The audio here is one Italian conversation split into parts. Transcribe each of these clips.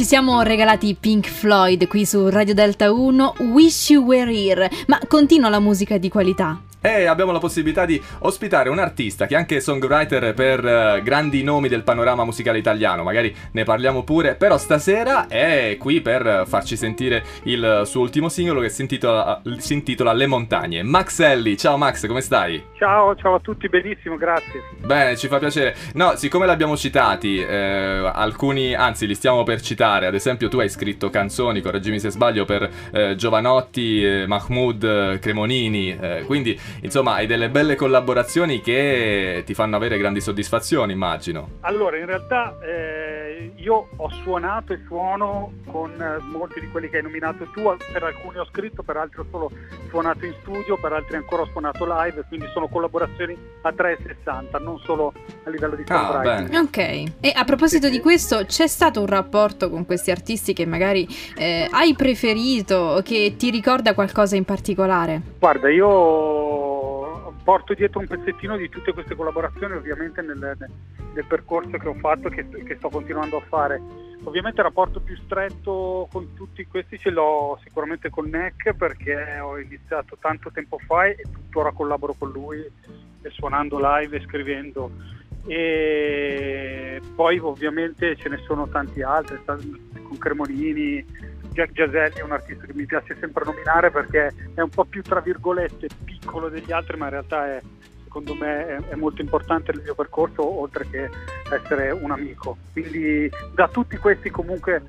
ci siamo regalati Pink Floyd qui su Radio Delta 1, Wish You Were Here, ma continua la musica di qualità e abbiamo la possibilità di ospitare un artista che è anche songwriter per uh, grandi nomi del panorama musicale italiano, magari ne parliamo pure, però stasera è qui per farci sentire il suo ultimo singolo che si intitola, si intitola Le Montagne. Max Ellie, ciao Max, come stai? Ciao, ciao a tutti, benissimo, grazie. Bene, ci fa piacere. No, siccome l'abbiamo citati, eh, alcuni, anzi li stiamo per citare, ad esempio tu hai scritto canzoni, correggimi se sbaglio, per eh, Giovanotti, eh, Mahmoud, Cremonini, eh, quindi Insomma, hai delle belle collaborazioni che ti fanno avere grandi soddisfazioni, immagino. Allora, in realtà eh, io ho suonato e suono con eh, molti di quelli che hai nominato tu, per alcuni ho scritto, per altri ho solo suonato in studio, per altri ancora ho suonato live, quindi sono collaborazioni a 360, non solo a livello di songwriting. Ah, ok. E a proposito sì, di questo, c'è stato un rapporto con questi artisti che magari eh, hai preferito, che ti ricorda qualcosa in particolare? Guarda, io porto dietro un pezzettino di tutte queste collaborazioni ovviamente nel, nel percorso che ho fatto e che, che, sto continuando a fare. Ovviamente il rapporto più stretto con tutti questi ce l'ho sicuramente con NEC perché ho iniziato tanto tempo fa e tuttora collaboro con lui suonando live e scrivendo. E poi ovviamente ce ne sono tanti altri, con Cremonini, Jack Giaselli è un artista che mi piace sempre nominare perché è un po' più tra virgolette piccolo degli altri ma in realtà è secondo me è, è, molto importante nel mio percorso oltre che essere un amico. Quindi da tutti questi comunque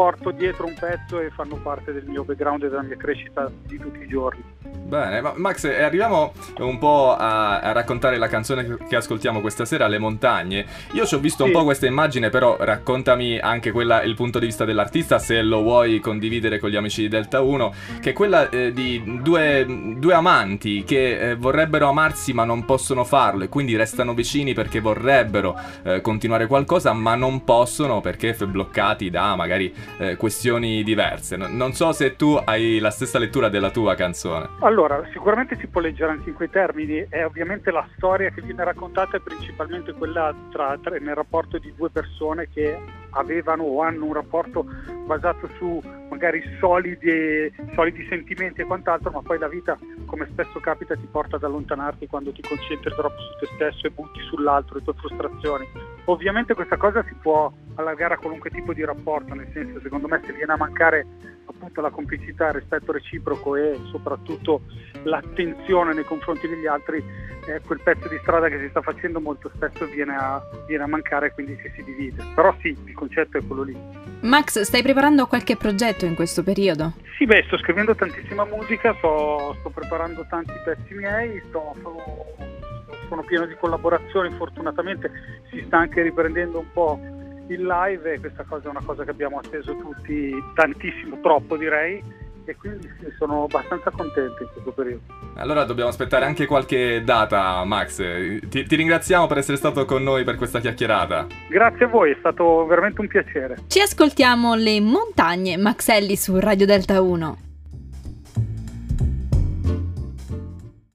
porto dietro un pezzo e fanno parte del mio background e della mia crescita di tutti i giorni Bene, ma Max, arriviamo un po' a, a, raccontare la canzone che ascoltiamo questa sera, Le montagne. Io ci ho visto sì. un po' questa immagine, però raccontami anche quella, il punto di vista dell'artista, se lo vuoi condividere con gli amici di Delta 1, che è quella eh, di due, due, amanti che eh, vorrebbero amarsi ma non possono farlo e quindi restano vicini perché vorrebbero eh, continuare qualcosa ma non possono perché bloccati da magari eh, questioni diverse. No, non so se tu hai la stessa lettura della tua canzone. Allora, sicuramente si può leggere anche in quei termini, è ovviamente la storia che viene raccontata è principalmente quella tra, tra, nel rapporto di due persone che avevano o hanno un rapporto basato su magari solidi, solidi sentimenti e quant'altro, ma poi la vita, come spesso capita, ti porta ad allontanarti quando ti concentri troppo su te stesso e butti sull'altro le tue frustrazioni. Ovviamente questa cosa si può allargare a qualunque tipo di rapporto, nel senso secondo me se viene a mancare appunto la complicità, il rispetto reciproco e soprattutto l'attenzione nei confronti degli altri, eh, quel pezzo di strada che si sta facendo molto spesso viene a, viene a mancare e quindi ci si divide. Però sì, il concetto è quello lì. Max, stai preparando qualche progetto in questo periodo? Sì, beh, sto scrivendo tantissima musica, sto, sto preparando tanti pezzi miei, sto, sono pieno di collaborazioni, fortunatamente si sta anche riprendendo un po' il live e questa cosa è una cosa che abbiamo atteso tutti tantissimo, troppo direi e quindi sono abbastanza contento in questo periodo. Allora dobbiamo aspettare anche qualche data, Max. Ti, ti, ringraziamo per essere stato con noi per questa chiacchierata. Grazie a voi, è stato veramente un piacere. Ci ascoltiamo le montagne Maxelli su Radio Delta 1.